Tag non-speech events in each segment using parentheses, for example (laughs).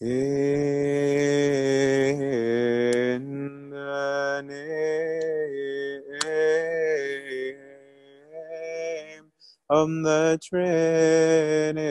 In the name of the Trinity.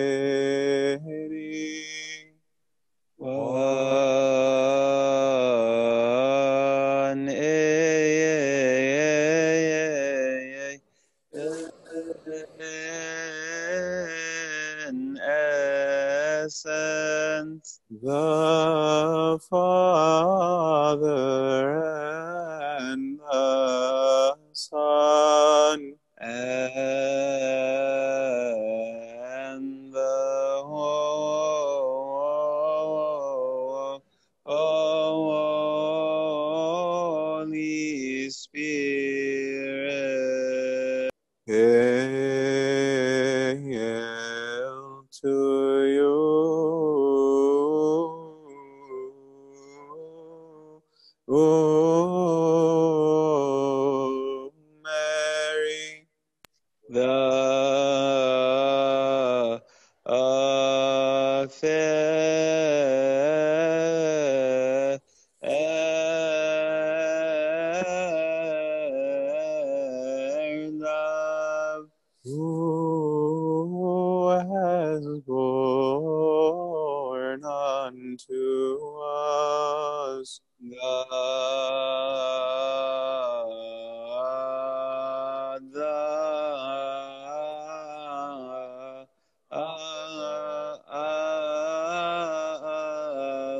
Unto us the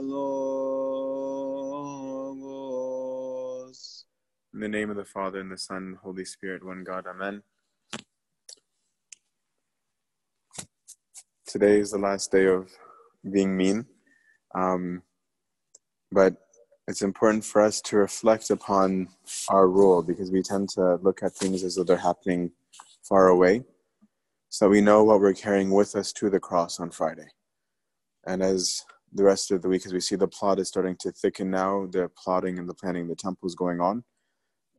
Logos. In the name of the Father, and the Son, and the Holy Spirit, one God, Amen. Today is the last day of being mean. Um, but it's important for us to reflect upon our role because we tend to look at things as though they're happening far away. So we know what we're carrying with us to the cross on Friday. And as the rest of the week, as we see the plot is starting to thicken now, the plotting and the planning the temple is going on.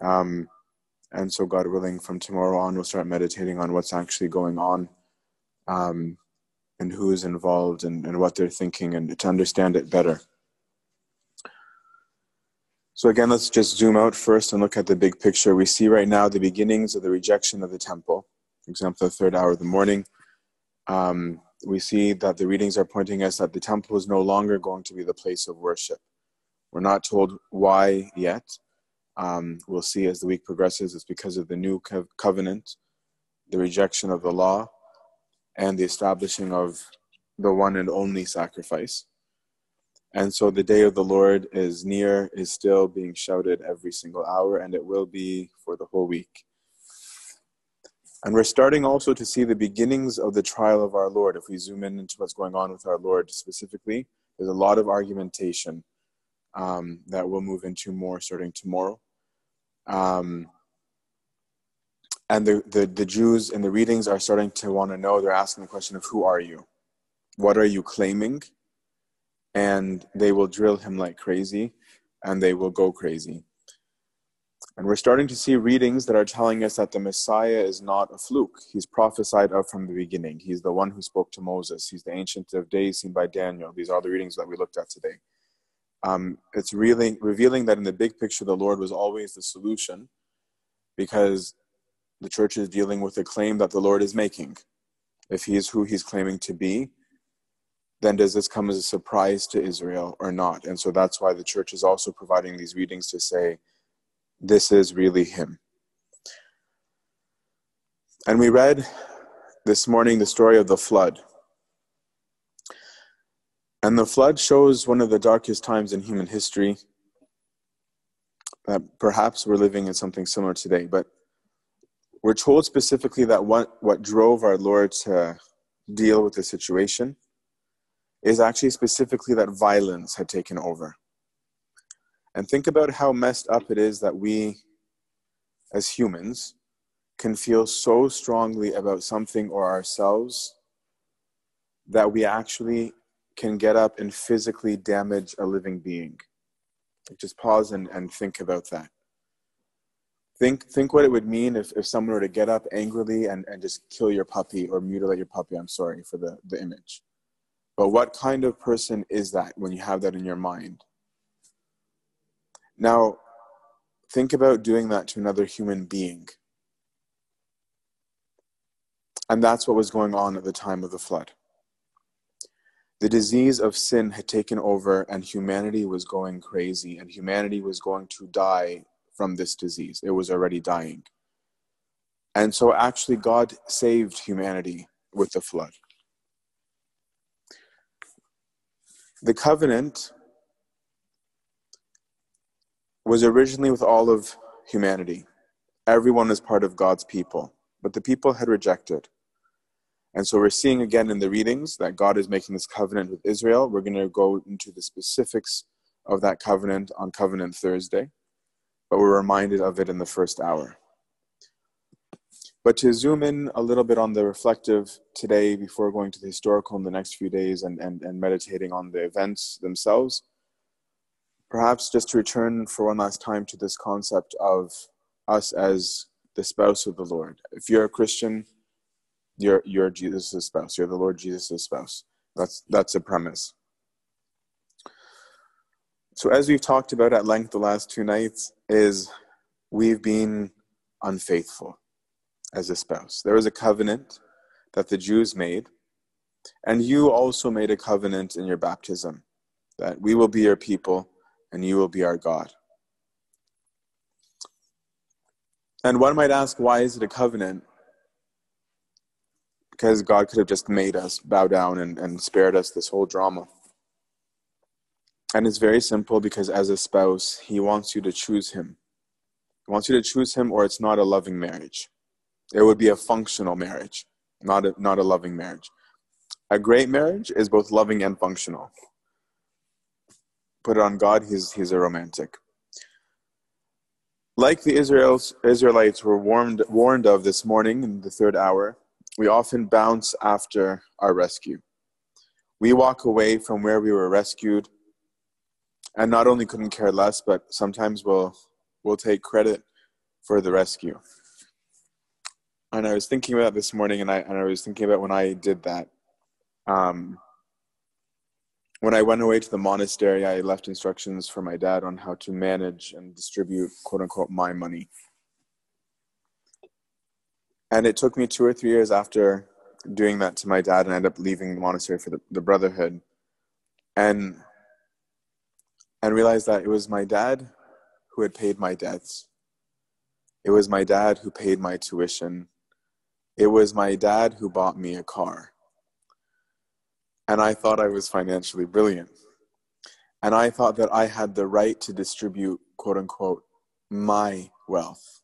Um, and so, God willing, from tomorrow on, we'll start meditating on what's actually going on um, and who is involved and, and what they're thinking and to understand it better. So, again, let's just zoom out first and look at the big picture. We see right now the beginnings of the rejection of the temple, for example, the third hour of the morning. Um, we see that the readings are pointing us that the temple is no longer going to be the place of worship. We're not told why yet. Um, we'll see as the week progresses, it's because of the new co- covenant, the rejection of the law, and the establishing of the one and only sacrifice. And so the day of the Lord is near, is still being shouted every single hour, and it will be for the whole week. And we're starting also to see the beginnings of the trial of our Lord. If we zoom in into what's going on with our Lord specifically, there's a lot of argumentation um, that we'll move into more starting tomorrow. Um, and the, the, the Jews in the readings are starting to want to know, they're asking the question of who are you? What are you claiming? And they will drill him like crazy and they will go crazy. And we're starting to see readings that are telling us that the Messiah is not a fluke. He's prophesied of from the beginning. He's the one who spoke to Moses. He's the Ancient of Days seen by Daniel. These are the readings that we looked at today. Um, it's really revealing that in the big picture, the Lord was always the solution because the church is dealing with a claim that the Lord is making. If he is who he's claiming to be, then does this come as a surprise to Israel or not? And so that's why the church is also providing these readings to say, this is really him. And we read this morning the story of the flood. And the flood shows one of the darkest times in human history. That perhaps we're living in something similar today, but we're told specifically that what, what drove our Lord to deal with the situation is actually specifically that violence had taken over. And think about how messed up it is that we, as humans, can feel so strongly about something or ourselves that we actually can get up and physically damage a living being. Just pause and, and think about that. Think, think what it would mean if, if someone were to get up angrily and, and just kill your puppy or mutilate your puppy. I'm sorry for the, the image. But what kind of person is that when you have that in your mind? Now, think about doing that to another human being. And that's what was going on at the time of the flood. The disease of sin had taken over, and humanity was going crazy, and humanity was going to die from this disease. It was already dying. And so, actually, God saved humanity with the flood. The covenant was originally with all of humanity. Everyone is part of God's people, but the people had rejected. And so we're seeing again in the readings that God is making this covenant with Israel. We're going to go into the specifics of that covenant on Covenant Thursday, but we're reminded of it in the first hour. But to zoom in a little bit on the reflective today before going to the historical in the next few days and, and, and meditating on the events themselves, perhaps just to return for one last time to this concept of us as the spouse of the Lord. If you're a Christian, you're you're Jesus' spouse. You're the Lord Jesus' spouse. That's that's a premise. So as we've talked about at length the last two nights, is we've been unfaithful as a spouse. There was a covenant that the Jews made, and you also made a covenant in your baptism that we will be your people and you will be our God. And one might ask, why is it a covenant? because God could have just made us bow down and, and spared us this whole drama. And it's very simple because as a spouse, He wants you to choose Him. He wants you to choose Him, or it's not a loving marriage. It would be a functional marriage, not a, not a loving marriage. A great marriage is both loving and functional. Put it on God, He's, he's a romantic. Like the Israels, Israelites were warned, warned of this morning in the third hour, we often bounce after our rescue. We walk away from where we were rescued and not only couldn't care less, but sometimes we'll, we'll take credit for the rescue. And I was thinking about this morning, and I, and I was thinking about when I did that. Um, when I went away to the monastery, I left instructions for my dad on how to manage and distribute, quote unquote, my money. And it took me two or three years after doing that to my dad and I ended up leaving the monastery for the, the brotherhood and and realized that it was my dad who had paid my debts. It was my dad who paid my tuition. It was my dad who bought me a car. And I thought I was financially brilliant. And I thought that I had the right to distribute, quote unquote, my wealth.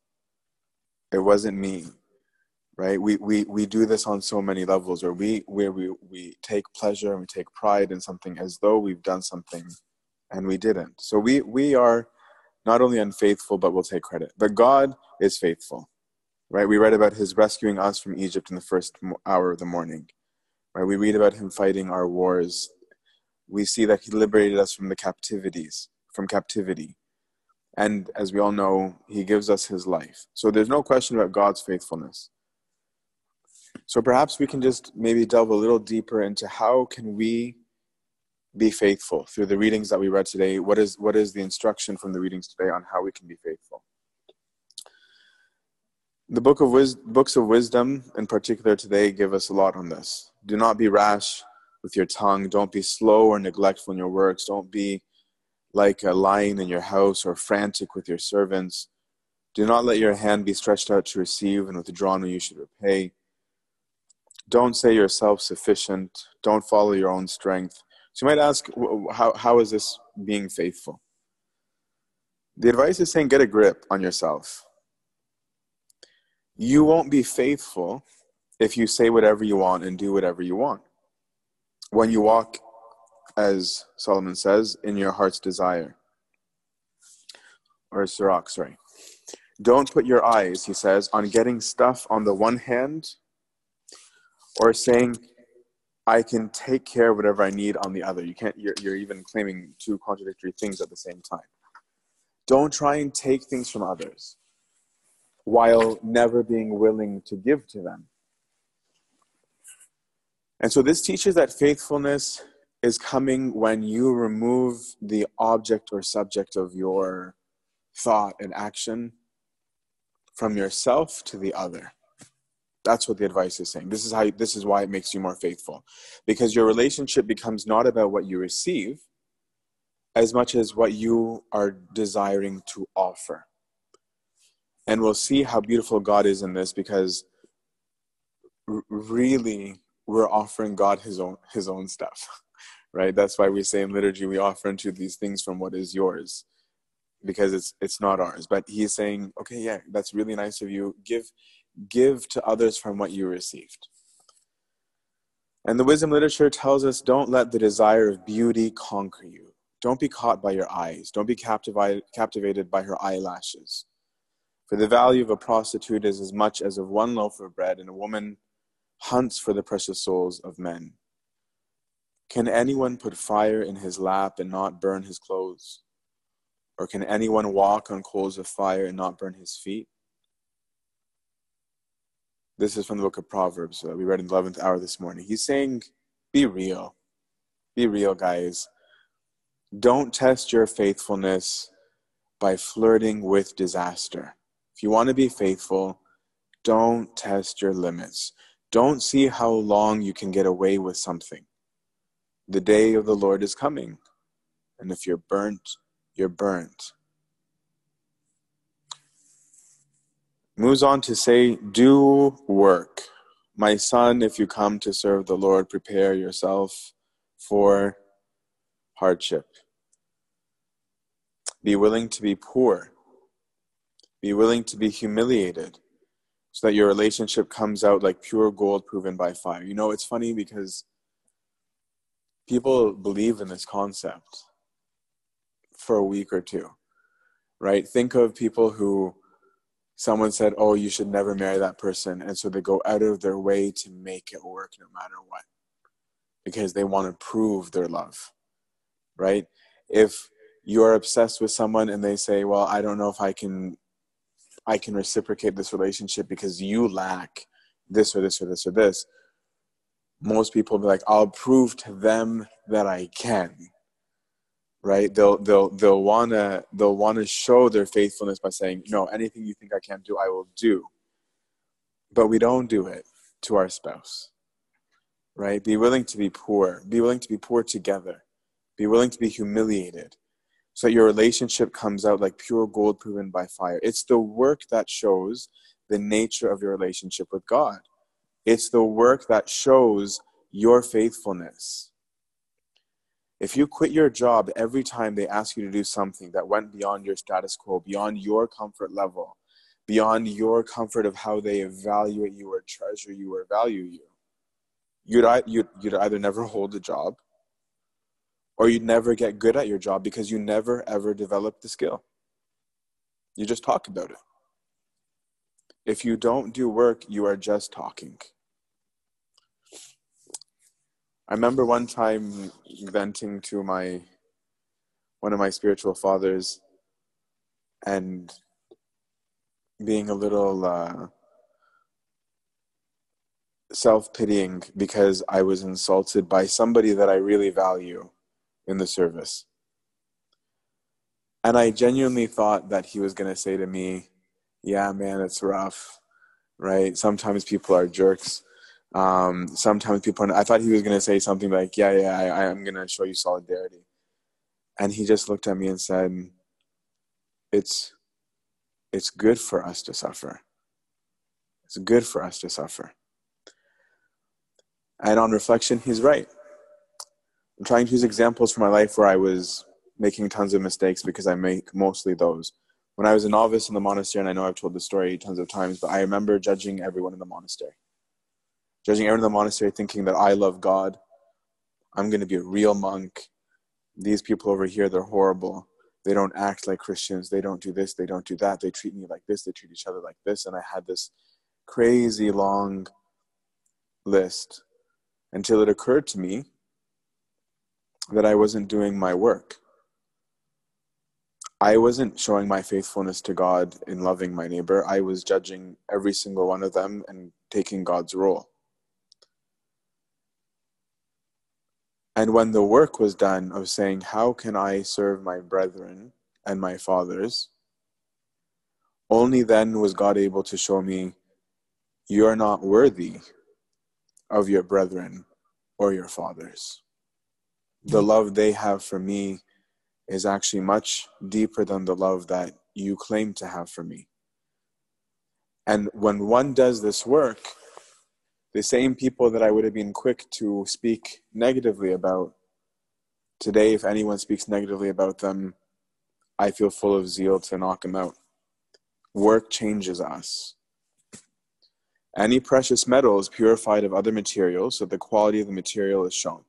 It wasn't me right we, we we do this on so many levels where we where we we take pleasure and we take pride in something as though we've done something and we didn't. So we we are not only unfaithful but we'll take credit. But god is faithful right? We read about his rescuing us from egypt in the first hour of the morning right? We read about him fighting our wars. We see that he liberated us from the captivities from captivity. And as we all know he gives us his life. So there's no question about god's faithfulness. So perhaps we can just maybe delve a little deeper into how can we be faithful through the readings that we read today. What is what is the instruction from the readings today on how we can be faithful? The book of Wis- books of wisdom, in particular today, give us a lot on this. Do not be rash with your tongue. Don't be slow or neglectful in your works. Don't be like a lion in your house or frantic with your servants. Do not let your hand be stretched out to receive and withdrawn when you should repay don't say you're sufficient. Don't follow your own strength. So you might ask, how, how is this being faithful? The advice is saying, get a grip on yourself. You won't be faithful if you say whatever you want and do whatever you want. When you walk, as Solomon says, in your heart's desire. Or Sirach, sorry. Don't put your eyes, he says, on getting stuff on the one hand or saying I can take care of whatever I need on the other. You can't. You're, you're even claiming two contradictory things at the same time. Don't try and take things from others while never being willing to give to them. And so this teaches that faithfulness is coming when you remove the object or subject of your thought and action from yourself to the other. That's what the advice is saying. This is how this is why it makes you more faithful. Because your relationship becomes not about what you receive as much as what you are desiring to offer. And we'll see how beautiful God is in this because really we're offering God his own his own stuff. (laughs) Right? That's why we say in liturgy we offer unto these things from what is yours because it's it's not ours. But he's saying, "Okay, yeah, that's really nice of you. Give give to others from what you received." And the wisdom literature tells us don't let the desire of beauty conquer you. Don't be caught by your eyes. Don't be captivated, by her eyelashes. For the value of a prostitute is as much as of one loaf of bread, and a woman hunts for the precious souls of men. Can anyone put fire in his lap and not burn his clothes? Or can anyone walk on coals of fire and not burn his feet? This is from the book of Proverbs. Uh, we read in the 11th hour this morning. He's saying, Be real. Be real, guys. Don't test your faithfulness by flirting with disaster. If you want to be faithful, don't test your limits. Don't see how long you can get away with something. The day of the Lord is coming. And if you're burnt, you're burnt. Moves on to say, Do work. My son, if you come to serve the Lord, prepare yourself for hardship. Be willing to be poor. Be willing to be humiliated so that your relationship comes out like pure gold proven by fire. You know, it's funny because people believe in this concept for a week or two, right? Think of people who someone said, Oh, you should never marry that person. And so they go out of their way to make it work no matter what because they want to prove their love, right? If you're obsessed with someone and they say, Well, I don't know if I can. I can reciprocate this relationship because you lack this or this or this or this. Most people be like, I'll prove to them that I can right? They'll they'll they'll want to they'll want to show their faithfulness by saying no anything you think i can't do i will do. But we don't do it to our spouse right? Be willing to be poor. Be willing to be poor together. Be willing to be humiliated so that your relationship comes out like pure gold proven by fire. It's the work that shows the nature of your relationship with god. It's the work that shows your faithfulness if you quit your job every time they ask you to do something that went beyond your status quo, beyond your comfort level, beyond your comfort of how they evaluate you or treasure you or value you, you'd, you'd, you'd either never (laughs) hold a job or you'd never get good at your job because you never ever develop the skill. You just talk about it. If you don't do work, you are just talking. I remember one time venting to my one of my spiritual fathers and being a little uh, self pitying because I was insulted by somebody that I really value in the service. And I genuinely thought that he was going to say to me, Yeah, man, it's rough, right? Sometimes people are jerks. Um, sometimes people, I thought he was going to say something like, yeah, yeah, I, I'm going to show you solidarity. And he just looked at me and said, it's, it's good for us to suffer. It's good for us to suffer. And on reflection, he's right. I'm trying to use examples from my life where I was making tons of mistakes because I make mostly those. When I was a novice in the monastery, and I know I've told the story tons of times, but I remember judging everyone in the monastery judging everyone in the monastery, thinking that I love God. I'm going to be a real monk. These people over here, they're horrible. They don't act like Christians. They don't do this. They don't do that. They treat me like this. They treat each other like this. And I had this crazy long list until it occurred to me that I wasn't doing my work. I wasn't showing my faithfulness to God in loving my neighbor. I was judging every single one of them and taking God's role. And when the work was done of saying, How can I serve my brethren and my fathers? Only then was God able to show me, You are not worthy of your brethren or your fathers. The hmm. love they have for me is actually much deeper than the love that you claim to have for me. And when one does this work, the same people that I would have been quick to speak negatively about, today, if anyone speaks negatively about them, I feel full of zeal to knock them out. Work changes us. Any precious metal is purified of other materials, so the quality of the material is shown.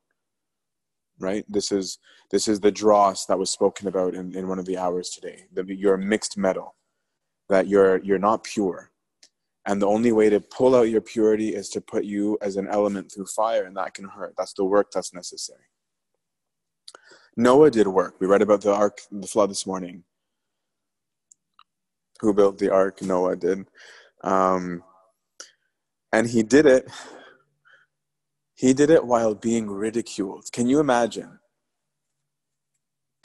Right? This is this is the dross that was spoken about in, in one of the hours today. The, you're a mixed metal, that you're you're not pure and the only way to pull out your purity is to put you as an element through fire, and that can hurt. That's the work that's necessary. Noah did work. We read about the ark, the flood this morning. Who built the ark? Noah did. Um, and he did it. He did it while being ridiculed. Can you imagine?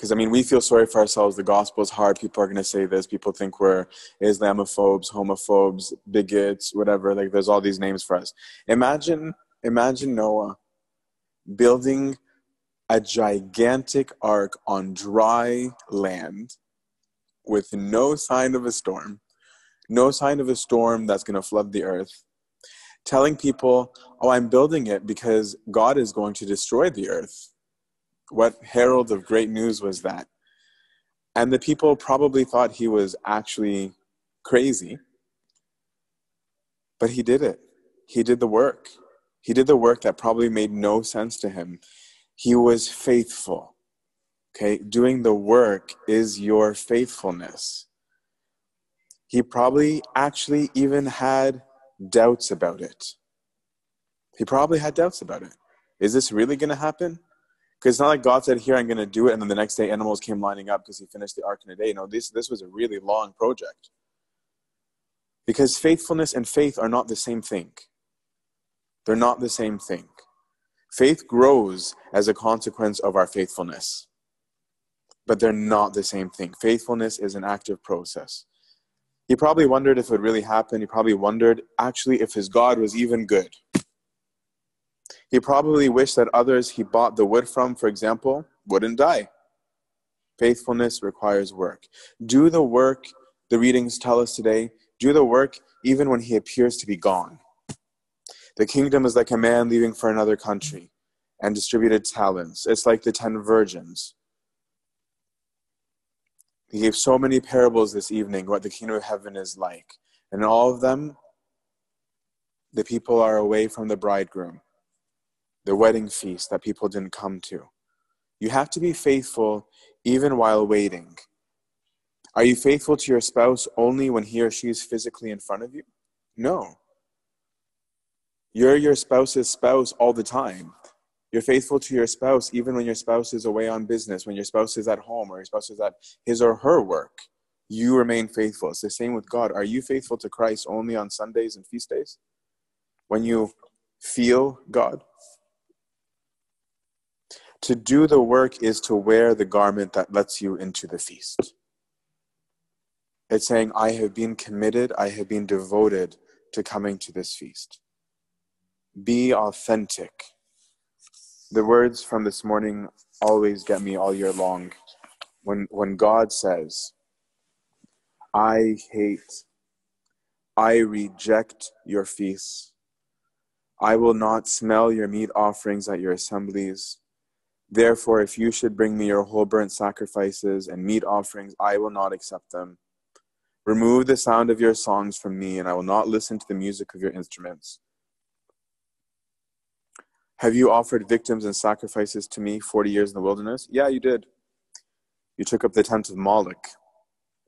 Because I mean, we feel sorry for ourselves. The gospel is hard. People are going to say this. People think we're Islamophobes, homophobes, bigots, whatever. Like, there's all these names for us. Imagine, imagine Noah building a gigantic ark on dry land with no sign of a storm, no sign of a storm that's going to flood the earth, telling people, Oh, I'm building it because God is going to destroy the earth what herald of great news was that? And the people probably thought he was actually crazy. But he did it. He did the work. He did the work that probably made no sense to him. He was faithful. Okay, doing the work is your faithfulness. He probably actually even had doubts about it. He probably had doubts about it. Is this really going to happen? Because it's not like God said, "Here, I'm going to do it," and then the next day animals came lining up because He finished the ark in a day. No, this this was a really long project. Because faithfulness and faith are not the same thing. They're not the same thing. Faith grows as a consequence of our faithfulness, but they're not the same thing. Faithfulness is an active process. He probably wondered if it would really happen. He probably wondered actually if his God was even good. He probably wished that others he bought the wood from, for example, wouldn't die. Faithfulness requires work. Do the work, the readings tell us today, do the work even when he appears to be gone. The kingdom is like a man leaving for another country and distributed talents. It's like the ten virgins. He gave so many parables this evening what the kingdom of heaven is like. And in all of them, the people are away from the bridegroom the wedding feast that people didn't come to. You have to be faithful even while waiting. Are you faithful to your spouse only when he or she is physically in front of you? No. You're your spouse's spouse all the time. You're faithful to your spouse even when your spouse is away on business, when your spouse is at home or your spouse is at his or her work. You remain faithful. It's the same with God. Are you faithful to Christ only on Sundays and feast days? When you feel God? To do the work is to wear the garment that lets you into the feast. It's saying, I have been committed, I have been devoted to coming to this feast. Be authentic. The words from this morning always get me all year long. When, when God says, I hate, I reject your feasts, I will not smell your meat offerings at your assemblies. Therefore, if you should bring me your whole burnt sacrifices and meat offerings, I will not accept them. Remove the sound of your songs from me, and I will not listen to the music of your instruments. Have you offered victims and sacrifices to me 40 years in the wilderness? Yeah, you did. You took up the tent of Moloch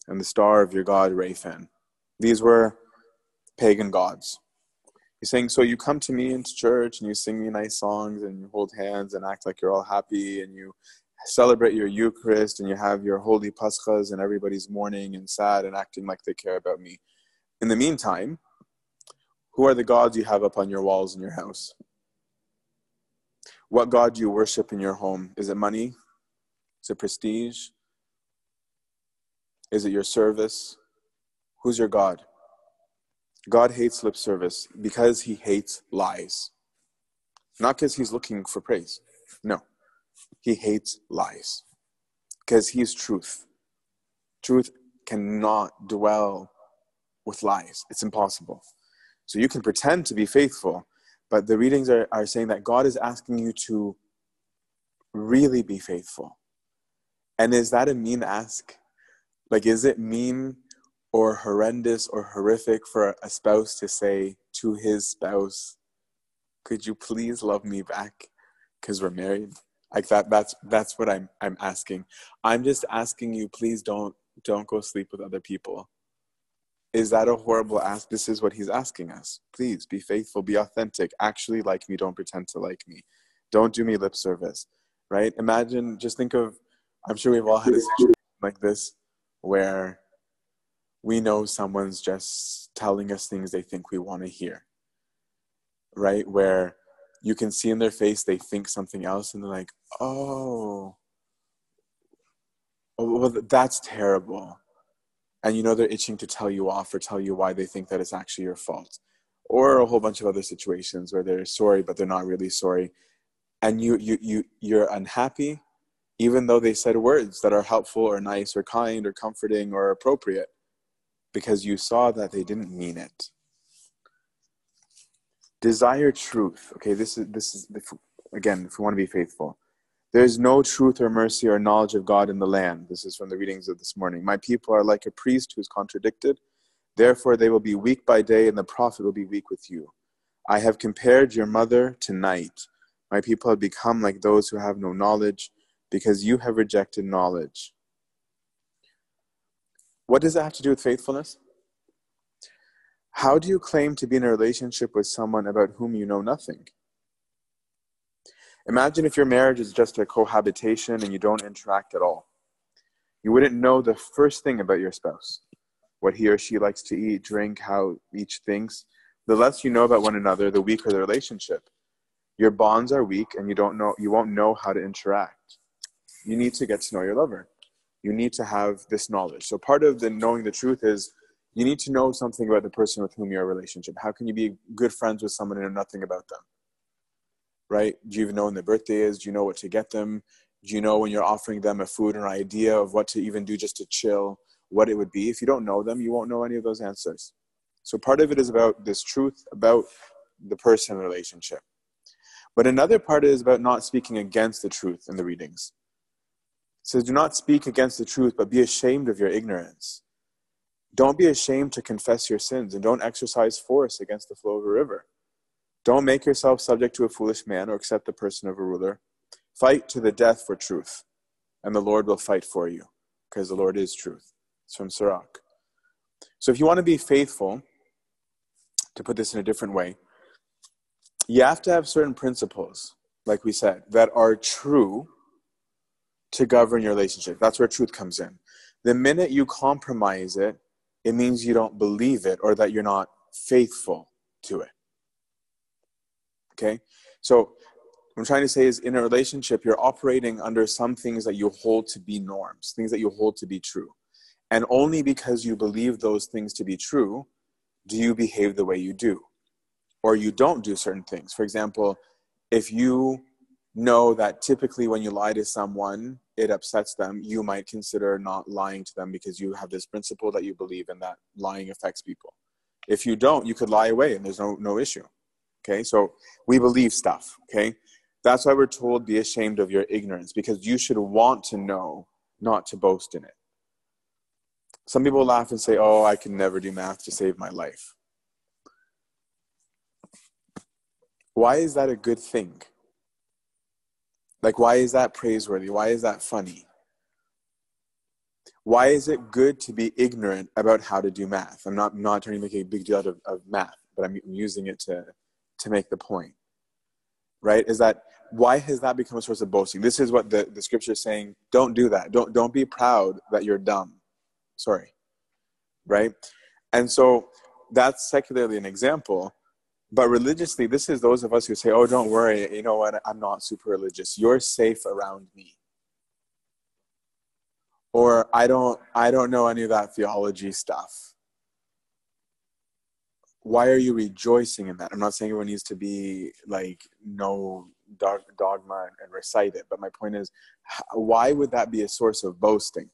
and the star of your god, Raphan. These were pagan gods. He's saying, so you come to me into church and you sing me nice songs and you hold hands and act like you're all happy and you celebrate your Eucharist and you have your holy Paschas and everybody's mourning and sad and acting like they care about me. In the meantime, who are the gods you have up on your walls in your house? What God do you worship in your home? Is it money? Is it prestige? Is it your service? Who's your God? God hates lip service because he hates lies. Not because he's looking for praise. No. He hates lies because he's truth. Truth cannot dwell with lies, it's impossible. So you can pretend to be faithful, but the readings are, are saying that God is asking you to really be faithful. And is that a mean ask? Like, is it mean or horrendous or horrific for a spouse to say to his spouse, could you please love me back because we're married? Like that that's that's what I'm I'm asking. I'm just asking you please don't don't go sleep with other people. Is that a horrible ask? This is what he's asking us. Please be faithful, be authentic, actually like me, don't pretend to like me. Don't do me lip service. Right? Imagine just think of I'm sure we've all had a situation like this where we know someone's just telling us things they think we want to hear. Right? Where you can see in their face they think something else and they're like, oh, oh well, that's terrible. And you know they're itching to tell you off or tell you why they think that it's actually your fault. Or a whole bunch of other situations where they're sorry, but they're not really sorry. And you, you, you, you're unhappy, even though they said words that are helpful or nice or kind or comforting or appropriate because you saw that they didn't mean it. Desire truth. Okay, this is this is again, if we want to be faithful. There is no truth or mercy or knowledge of God in the land. This is from the readings of this morning. My people are like a priest who is contradicted. Therefore, they will be weak by day, and the prophet will be weak with you. I have compared your mother to night. My people have become like those who have no knowledge, because you have rejected knowledge. What does that have to do with faithfulness? How do you claim to be in a relationship with someone about whom you know nothing? Imagine if your marriage is just a cohabitation and you don't interact at all. You wouldn't know the first thing about your spouse, what he or she likes to eat, drink, how each thinks. The less you know about one another, the weaker the relationship. Your bonds are weak and you don't know you won't know how to interact. You need to get to know your lover you need to have this knowledge. So part of the knowing the truth is you need to know something about the person with whom you're in a relationship. How can you be good friends with someone and know nothing about them? Right? Do you even know when their birthday is? Do you know what to get them? Do you know when you're offering them a food or an idea of what to even do just to chill, what it would be? If you don't know them, you won't know any of those answers. So part of it is about this truth about the person relationship. But another part is about not speaking against the truth in the readings says, Do not speak against the truth, but be ashamed of your ignorance. Don't be ashamed to confess your sins, and don't exercise force against the flow of a river. Don't make yourself subject to a foolish man or accept the person of a ruler. Fight to the death for truth, and the Lord will fight for you, because the Lord is truth. It's from Sirach. So if you want to be faithful, to put this in a different way, you have to have certain principles, like we said, that are true to govern your relationship. That's where truth comes in. The minute you compromise it, it means you don't believe it or that you're not faithful to it. Okay? So, what I'm trying to say is in a relationship, you're operating under some things that you hold to be norms, things that you hold to be true. And only because you believe those things to be true do you behave the way you do. Or you don't do certain things. For example, if you know that typically when you lie to someone, it upsets them, you might consider not lying to them because you have this principle that you believe in that lying affects people. If you don't, you could lie away and there's no, no issue. Okay, so we believe stuff. Okay, that's why we're told be ashamed of your ignorance because you should want to know, not to boast in it. Some people laugh and say, Oh, I can never do math to save my life. Why is that a good thing? Like, why is that praiseworthy? Why is that funny? Why is it good to be ignorant about how to do math? I'm not, not trying to make a big deal out of, of math, but I'm using it to, to make the point. Right? Is that why has that become a source of boasting? This is what the, the scripture is saying. Don't do that. Don't, don't be proud that you're dumb. Sorry. Right? And so that's secularly an example But religiously, this is those of us who say, oh, don't worry, you know what, I'm not super religious. You're safe around me. Or I don't I don't know any of that theology stuff. Why are you rejoicing in that? I'm not saying everyone needs to be like know dogma and recite it, but my point is, why would that be a source of boasting?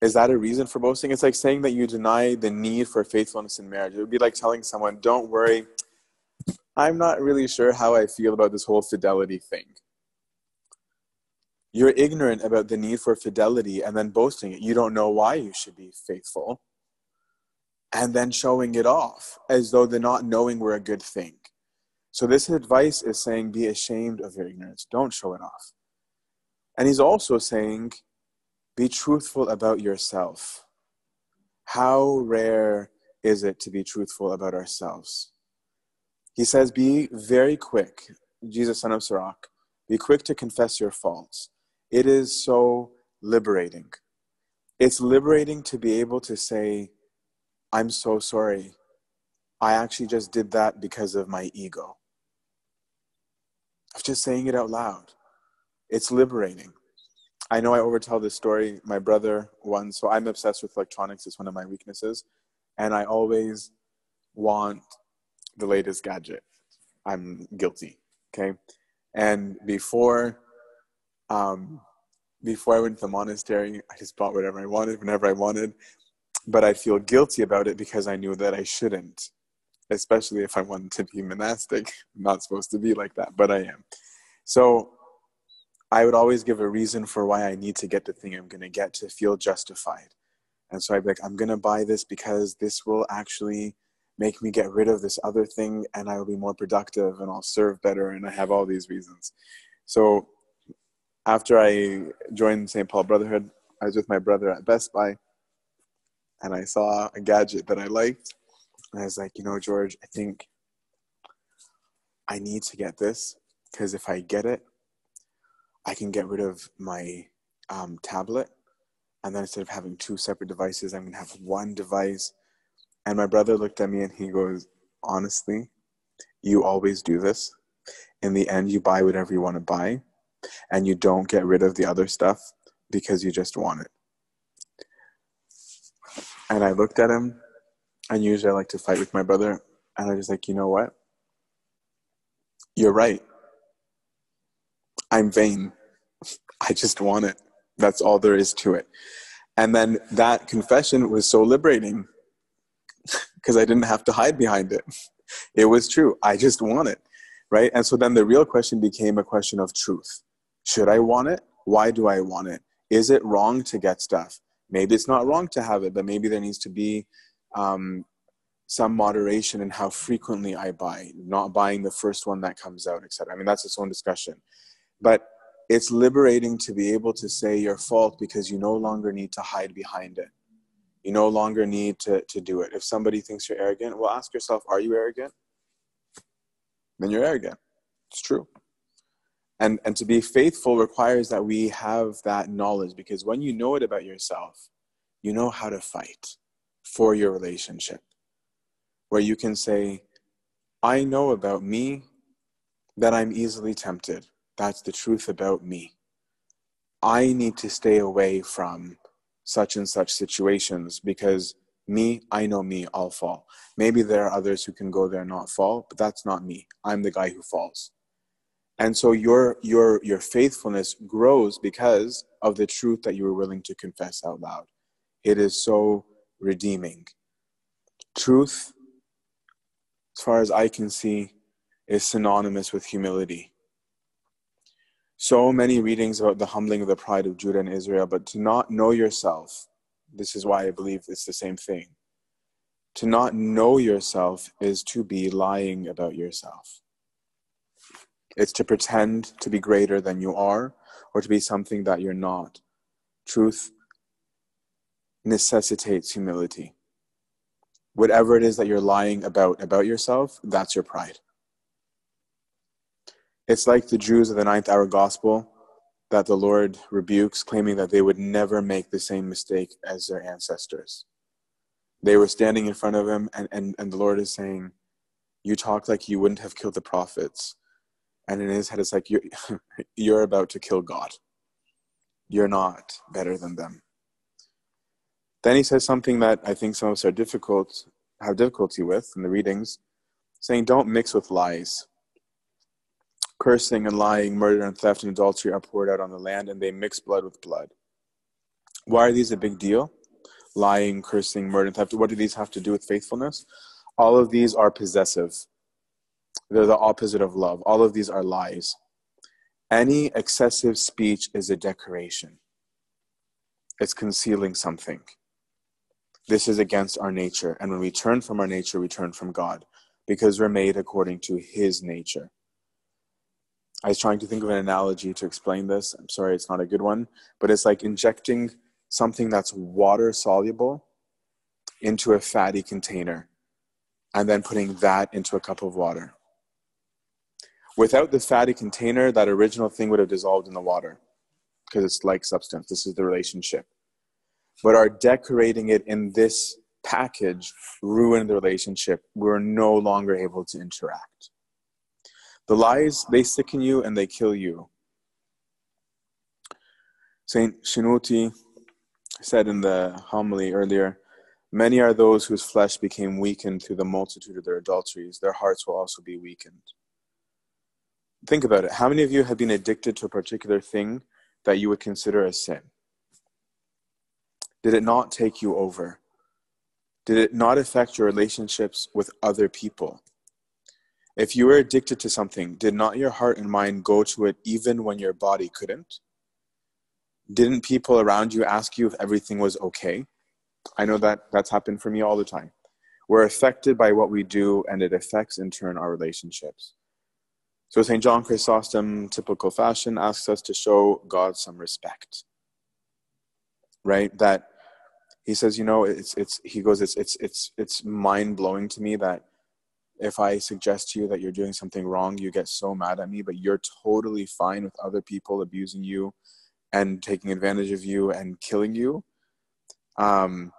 Is that a reason for boasting? It's like saying that you deny the need for faithfulness in marriage. It would be like telling someone, don't worry, I'm not really sure how I feel about this whole fidelity thing. You're ignorant about the need for fidelity and then boasting it. You don't know why you should be faithful. And then showing it off as though the not knowing were a good thing. So, this advice is saying, be ashamed of your ignorance. Don't show it off. And he's also saying, be truthful about yourself. How rare is it to be truthful about ourselves? He says, Be very quick, Jesus, son of Sirach, be quick to confess your faults. It is so liberating. It's liberating to be able to say, I'm so sorry. I actually just did that because of my ego. Of just saying it out loud. It's liberating. I know I overtell this story. My brother won, so I'm obsessed with electronics. It's one of my weaknesses, and I always want the latest gadget. I'm guilty. Okay, and before, um, before I went to the monastery, I just bought whatever I wanted whenever I wanted, but I feel guilty about it because I knew that I shouldn't, especially if I wanted to be monastic. (laughs) I'm not supposed to be like that, but I am. So I would always give a reason for why I need to get the thing I'm going to get to feel justified. And so I'd be like, I'm going to buy this because this will actually make me get rid of this other thing and I will be more productive and I'll serve better. And I have all these reasons. So after I joined St. Paul Brotherhood, I was with my brother at Best Buy and I saw a gadget that I liked. And I was like, you know, George, I think I need to get this because if I get it, I can get rid of my um, tablet. And then instead of having two separate devices, I'm going to have one device. And my brother looked at me and he goes, Honestly, you always do this. In the end, you buy whatever you want to buy and you don't get rid of the other stuff because you just want it. And I looked at him, and usually I like to fight with my brother. And I was like, you know what? You're right. I'm vain. I just want it. That's all there is to it. And then that confession was so liberating because I didn't have to hide behind it. It was true. I just want it. Right. And so then the real question became a question of truth. Should I want it? Why do I want it? Is it wrong to get stuff? Maybe it's not wrong to have it, but maybe there needs to be um, some moderation in how frequently I buy, not buying the first one that comes out, etc. I mean, that's its own discussion. But it's liberating to be able to say your fault because you no longer need to hide behind it. You no longer need to, to do it. If somebody thinks you're arrogant, well, ask yourself, are you arrogant? Then you're arrogant. It's true. And, and to be faithful requires that we have that knowledge because when you know it about yourself, you know how to fight for your relationship. Where you can say, I know about me that I'm easily tempted that's the truth about me. I need to stay away from such and such situations because me, I know me, I'll fall. Maybe there are others who can go there and not fall, but that's not me. I'm the guy who falls. And so your your your faithfulness grows because of the truth that you were willing to confess out loud. It is so redeeming. Truth, as far as I can see, is synonymous with humility so many readings about the humbling of the pride of Judah and Israel, but to not know yourself, this is why I believe it's the same thing. To not know yourself is to be lying about yourself. It's to pretend to be greater than you are or to be something that you're not. Truth necessitates humility. Whatever it is that you're lying about about yourself, that's your pride. It's like the Jews of the ninth hour gospel that the Lord rebukes, claiming that they would never make the same mistake as their ancestors. They were standing in front of him, and, and, and the Lord is saying, You talk like you wouldn't have killed the prophets. And in his head, it's like, You're, (laughs) you're about to kill God. You're not better than them. Then he says something that I think some of us are difficult, have difficulty with in the readings, saying, Don't mix with lies. Cursing and lying, murder and theft and adultery are poured out on the land, and they mix blood with blood. Why are these a big deal? Lying, cursing, murder, and theft. What do these have to do with faithfulness? All of these are possessive. They're the opposite of love. All of these are lies. Any excessive speech is a decoration, it's concealing something. This is against our nature. And when we turn from our nature, we turn from God because we're made according to His nature. I was trying to think of an analogy to explain this. I'm sorry, it's not a good one, but it's like injecting something that's water soluble into a fatty container and then putting that into a cup of water. Without the fatty container, that original thing would have dissolved in the water because it's like substance. This is the relationship. But our decorating it in this package ruined the relationship. We're no longer able to interact. The lies, they sicken you and they kill you. Saint Shinuti said in the homily earlier Many are those whose flesh became weakened through the multitude of their adulteries. Their hearts will also be weakened. Think about it. How many of you have been addicted to a particular thing that you would consider a sin? Did it not take you over? Did it not affect your relationships with other people? If you were addicted to something, did not your heart and mind go to it even when your body couldn't? Didn't people around you ask you if everything was okay? I know that that's happened for me all the time. We're affected by what we do, and it affects in turn our relationships. So, St. John Chrysostom, typical fashion, asks us to show God some respect. Right? That he says, you know, it's, it's, he goes, it's, it's, it's, it's mind blowing to me that if I suggest to you that you're doing something wrong, you get so mad at me, but you're totally fine with other people abusing you and taking advantage of you and killing you. Um,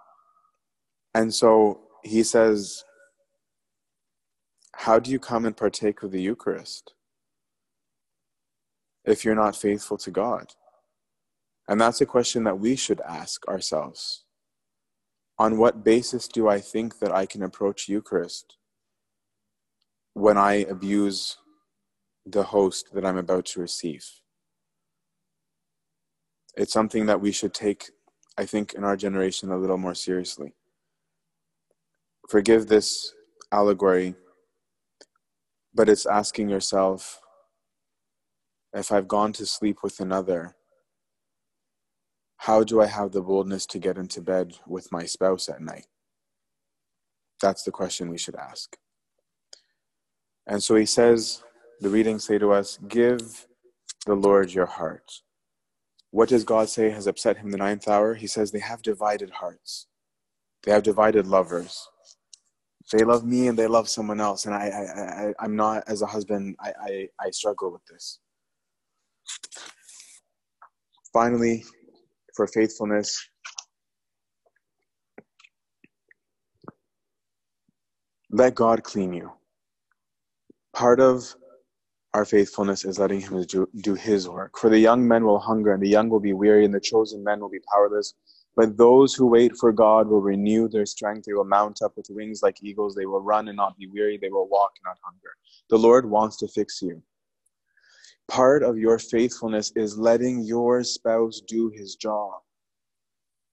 and so he says, How do you come and partake of the Eucharist if you're not faithful to God? And that's a question that we should ask ourselves. On what basis do I think that I can approach Eucharist when I abuse the host that I'm about to receive. It's something that we should take, I think, in our generation a little more seriously. Forgive this allegory, but it's asking yourself if I've gone to sleep with another, how do I have the boldness to get into bed with my spouse at night? That's the question we should ask. And so he says, the readings say to us, Give the Lord your heart. What does God say has upset him the ninth hour? He says, They have divided hearts, they have divided lovers. They love me and they love someone else. And I, I, I, I'm not, as a husband, I, I, I struggle with this. Finally, for faithfulness, let God clean you part of our faithfulness is letting him do, do his work. For the young men will hunger, and the young will be weary, and the chosen men will be powerless. But those who wait for God will renew their strength. They will mount up with wings like eagles. They will run and not be weary. They will walk and not hunger. The Lord wants to fix you. Part of your faithfulness is letting your spouse do his job.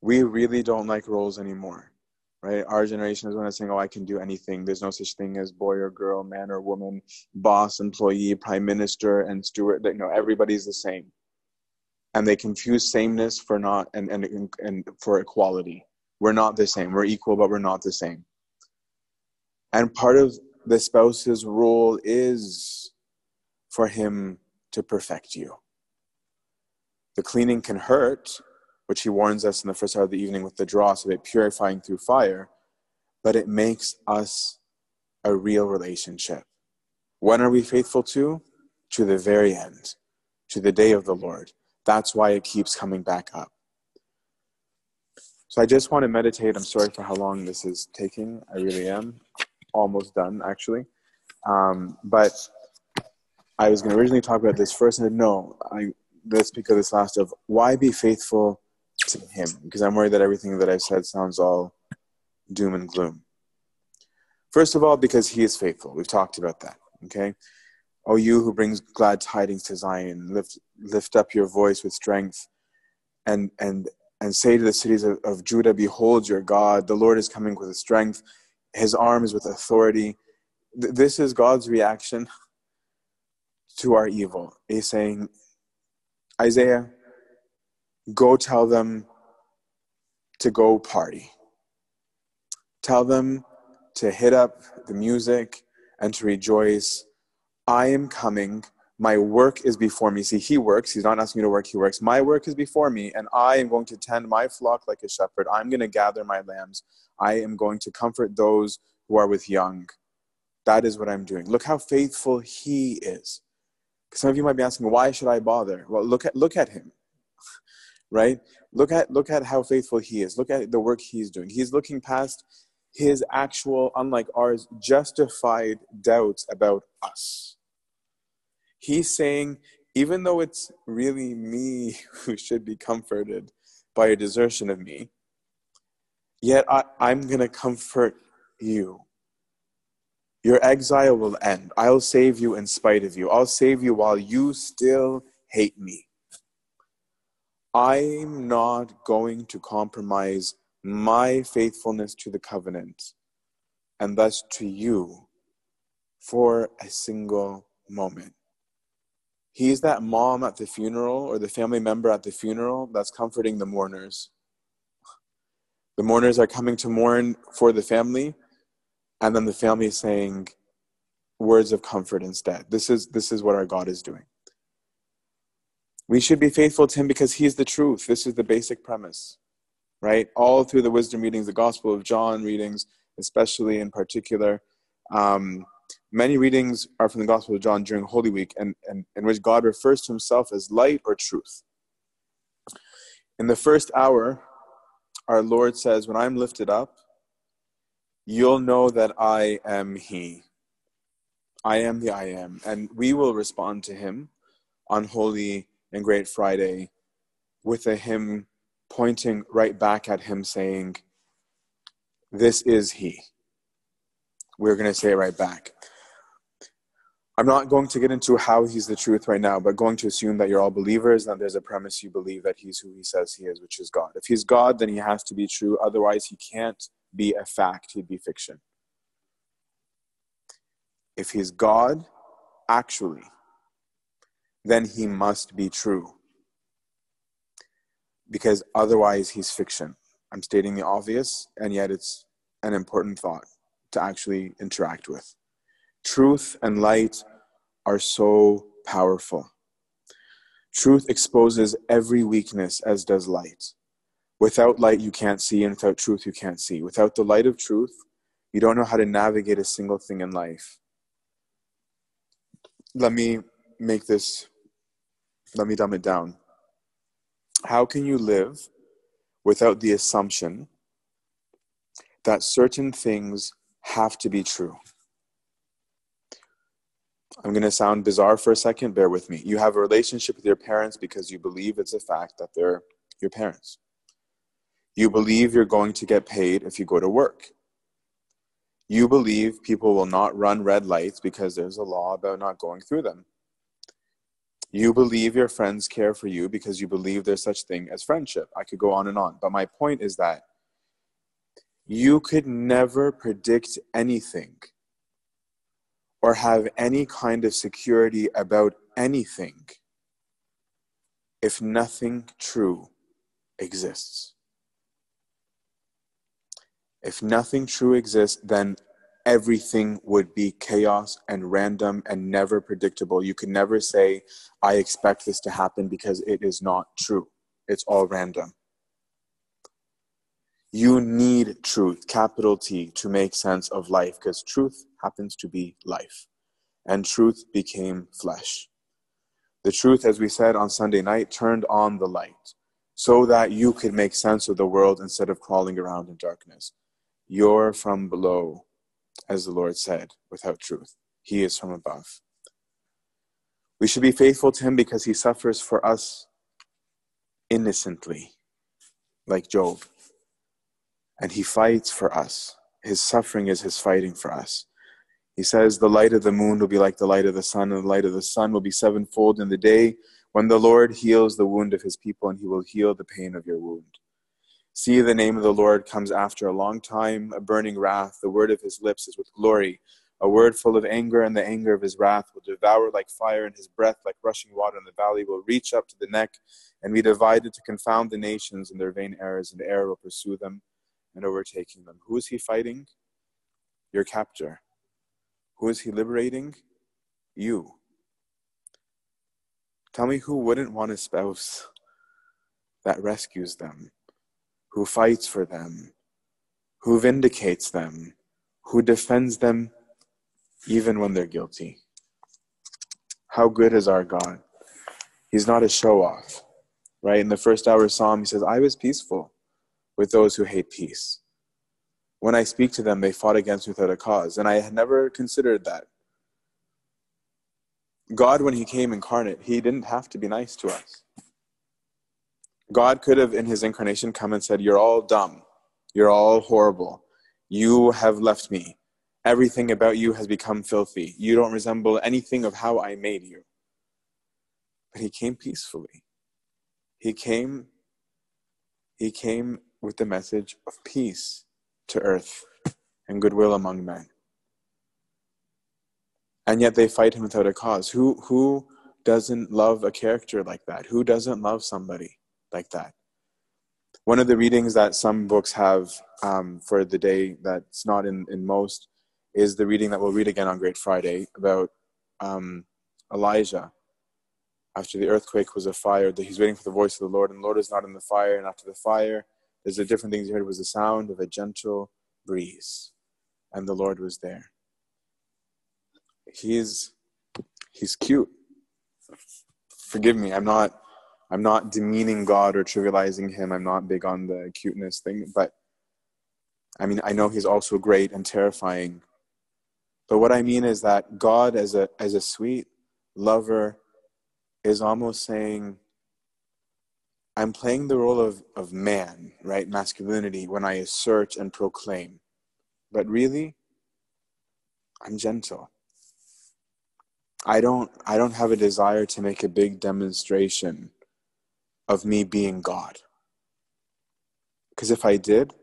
We really don't like roles anymore right? Our generation is when it's saying, oh, I can do anything. There's no such thing as boy or girl, man or woman, boss, employee, prime minister, and steward. You know, everybody's the same. And they confuse sameness for not and, and, and for equality. We're not the same. We're equal, but we're not the same. And part of the spouse's role is for him to perfect you. The cleaning can hurt, which he warns us in the first hour of the evening with the dross of it purifying through fire, but it makes us a real relationship. When are we faithful to? To the very end, to the day of the Lord. That's why it keeps coming back up. So I just want to meditate. I'm sorry for how long this is taking. I really am. Almost done, actually. Um, but I was going to originally talk about this first, and no, I, let's speak of this last of why be faithful to Him? Because I'm worried that everything that I've said sounds all doom and gloom. First of all, because He is faithful. We've talked about that. Okay. O you who brings glad tidings to Zion, lift lift up your voice with strength, and and and say to the cities of, of Judah, Behold your God, the Lord is coming with strength, his arm is with authority. Th- this is God's reaction to our evil. He's saying, Isaiah, go tell them to go party. Tell them to hit up the music and to rejoice. I am coming my work is before me. See, he works. He's not asking me to work. He works. My work is before me, and I am going to tend my flock like a shepherd. I'm going to gather my lambs. I am going to comfort those who are with young. That is what I'm doing. Look how faithful he is. Some of you might be asking, why should I bother? Well, look at look at him, right? Look at look at how faithful he is. Look at the work he's doing. He's looking past his actual, unlike ours, justified doubts about us He's saying, even though it's really me (laughs) who should be comforted by your desertion of me, yet I, I'm going to comfort you. Your exile will end. I'll save you in spite of you. I'll save you while you still hate me. I'm not going to compromise my faithfulness to the covenant and thus to you for a single moment. He's that mom at the funeral or the family member at the funeral that's comforting the mourners. The mourners are coming to mourn for the family, and then the family is saying words of comfort instead. This is, this is what our God is doing. We should be faithful to Him because He is the truth. This is the basic premise, right? All through the wisdom readings, the Gospel of John readings, especially in particular. Um, Many readings are from the Gospel of John during Holy Week, and, and in which God refers to himself as light or truth. In the first hour, our Lord says, When I'm lifted up, you'll know that I am He. I am the I am. And we will respond to Him on Holy and Great Friday with a hymn pointing right back at Him, saying, This is He. We're going to say it right back. I'm not going to get into how he's the truth right now, but going to assume that you're all believers and there's a premise you believe that he's who he says he is, which is God. If he's God, then he has to be true. Otherwise, he can't be a fact, he'd be fiction. If he's God, actually, then he must be true. Because otherwise, he's fiction. I'm stating the obvious, and yet it's an important thought to actually interact with. Truth and light are so powerful. Truth exposes every weakness, as does light. Without light, you can't see, and without truth, you can't see. Without the light of truth, you don't know how to navigate a single thing in life. Let me make this, let me dumb it down. How can you live without the assumption that certain things have to be true? I'm going to sound bizarre for a second. Bear with me. You have a relationship with your parents because you believe it's a fact that they're your parents. You believe you're going to get paid if you go to work. You believe people will not run red lights because there's a law about not going through them. You believe your friends care for you because you believe there's such thing as friendship. I could go on and on, but my point is that you could never predict anything or have any kind of security about anything if nothing true exists. If nothing true exists, then everything would be chaos and random and never predictable. You can never say, I expect this to happen because it is not true. It's all random. You need truth, capital T, to make sense of life because truth happens to be life. And truth became flesh. The truth, as we said on Sunday night, turned on the light. so that you could make sense of the world instead of crawling around in darkness. You're from below, as the Lord said, without truth. He is from above. We should be faithful to him because he suffers for us innocently, like Job. And he fights for us. His suffering is his fighting for us. He says, The light of the moon will be like the light of the sun, and the light of the sun will be sevenfold in the day when the Lord heals the wound of his people, and he will heal the pain of your wound. See, the name of the Lord comes after a long time, a burning wrath. The word of his lips is with glory. A word full of anger, and the anger of his wrath will devour like fire, and his breath, like rushing water in the valley, will reach up to the neck and be divided to confound the nations in their vain errors, and error will pursue them and overtaking them. Who is he fighting? Your captor. Who is he liberating? You. Tell me who wouldn't want a spouse that rescues them, who fights for them, who vindicates them, who defends them even when they're guilty. How good is our God? He's not a show off, right? In the first hour psalm, he says, I was peaceful with those who hate peace. When I speak to them, they fought against me without a cause. And I had never considered that. God, when he came incarnate, he didn't have to be nice to us. God could have, in his incarnation, come and said, You're all dumb. You're all horrible. You have left me. Everything about you has become filthy. You don't resemble anything of how I made you. But he came peacefully. He came he came with the message of peace to earth and goodwill among men. And yet they fight him without a cause. Who who doesn't love a character like that? Who doesn't love somebody like that? One of the readings that some books have um, for the day that's not in, in most is the reading that we'll read again on Great Friday about um, Elijah. After the earthquake was a fire, that he's waiting for the voice of the Lord, and the Lord is not in the fire. And after the fire, there's a different things he heard was the sound of a gentle breeze, and the Lord was there. He's he's cute. Forgive me, I'm not I'm not demeaning God or trivializing him. I'm not big on the cuteness thing, but I mean I know he's also great and terrifying but what I mean is that God, as a, as a sweet lover, is almost saying, I'm playing the role of, of man, right? Masculinity, when I assert and proclaim. But really, I'm gentle. I don't, I don't have a desire to make a big demonstration of me being God. Because if I did,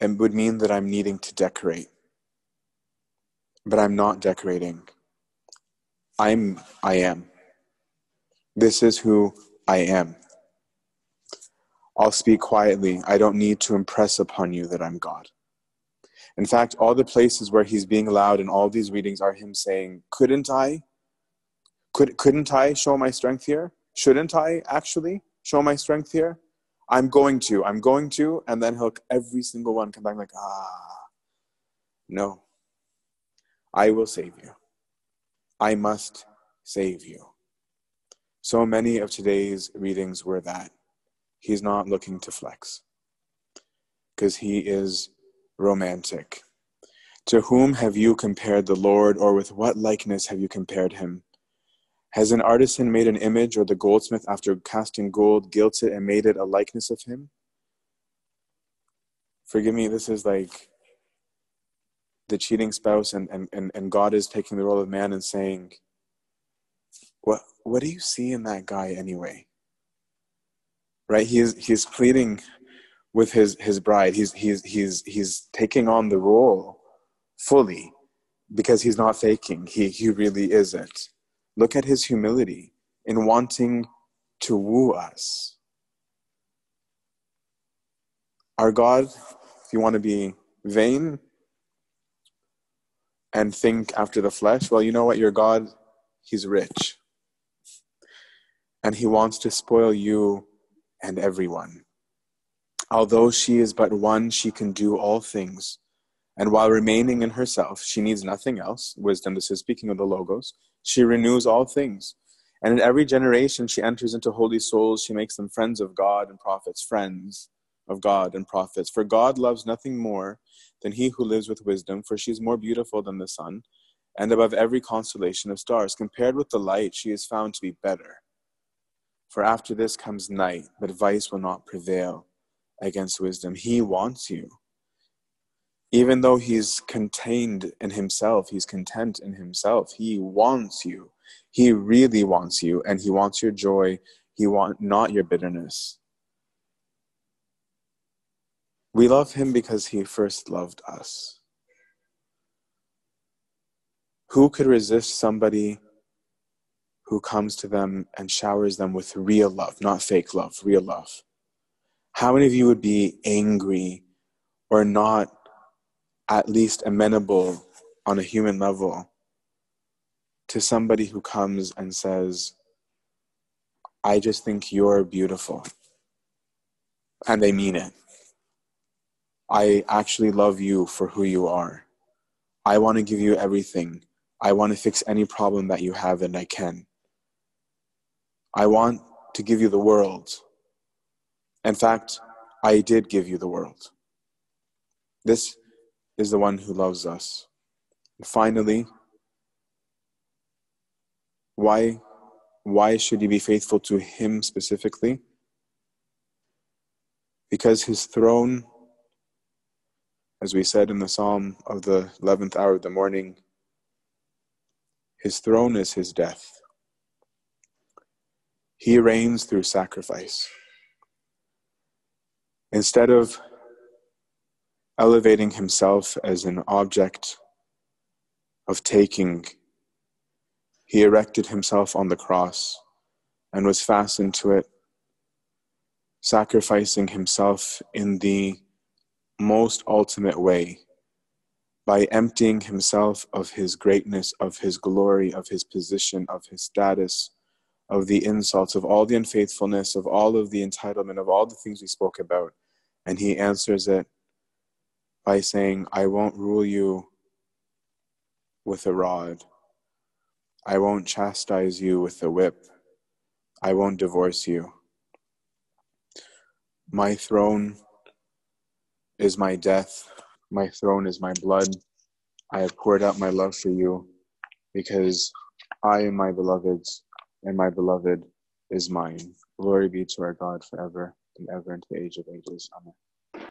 it would mean that I'm needing to decorate but I'm not decorating. I'm, I am. This is who I am. I'll speak quietly. I don't need to impress upon you that I'm God. In fact, all the places where he's being loud in all these readings are him saying, Couldn't I? Could, couldn't I show my strength here? Shouldn't I actually show my strength here? I'm going to, I'm going to, and then he'll every single one come back like, ah, no, I will save you. I must save you. So many of today's readings were that. He's not looking to flex because he is romantic. To whom have you compared the Lord, or with what likeness have you compared him? Has an artisan made an image, or the goldsmith, after casting gold, gilt it and made it a likeness of him? Forgive me, this is like the cheating spouse and, and, and, and God is taking the role of man and saying, What what do you see in that guy anyway? Right? He's he's pleading with his, his bride. He's he's he's he's taking on the role fully because he's not faking. He he really isn't. Look at his humility in wanting to woo us. Our God, if you want to be vain, and think after the flesh, well, you know what? Your God, He's rich. And He wants to spoil you and everyone. Although she is but one, she can do all things. And while remaining in herself, she needs nothing else. Wisdom, this is speaking of the Logos. She renews all things. And in every generation, she enters into holy souls. She makes them friends of God and prophets, friends of God and prophets. For God loves nothing more than he who lives with wisdom, for she is more beautiful than the sun, and above every constellation of stars. Compared with the light, she is found to be better. For after this comes night, but vice will not prevail against wisdom. He wants you. Even though he's contained in himself, he's content in himself. He wants you. He really wants you, and he wants your joy. He want not your bitterness. We love him because he first loved us. Who could resist somebody who comes to them and showers them with real love, not fake love, real love? How many of you would be angry or not at least amenable on a human level to somebody who comes and says, I just think you're beautiful. And they mean it. I actually love you for who you are. I want to give you everything. I want to fix any problem that you have, and I can. I want to give you the world. In fact, I did give you the world. This is the one who loves us. And finally, why, why should you be faithful to him specifically? Because his throne, as we said in the psalm of the 11th hour of the morning, his throne is his death. He reigns through sacrifice. Instead of elevating himself as an object of taking, he erected himself on the cross and was fastened to it, sacrificing himself in the most ultimate way by emptying himself of his greatness, of his glory, of his position, of his status, of the insults, of all the unfaithfulness, of all of the entitlement, of all the things we spoke about. And he answers it by saying, I won't rule you with a rod. I won't chastise you with a whip. I won't divorce you. My throne is my death. My throne is my blood. I have poured out my love for you because I am my beloved's and my beloved is mine. Glory be to our God forever and ever into the age of ages. Amen.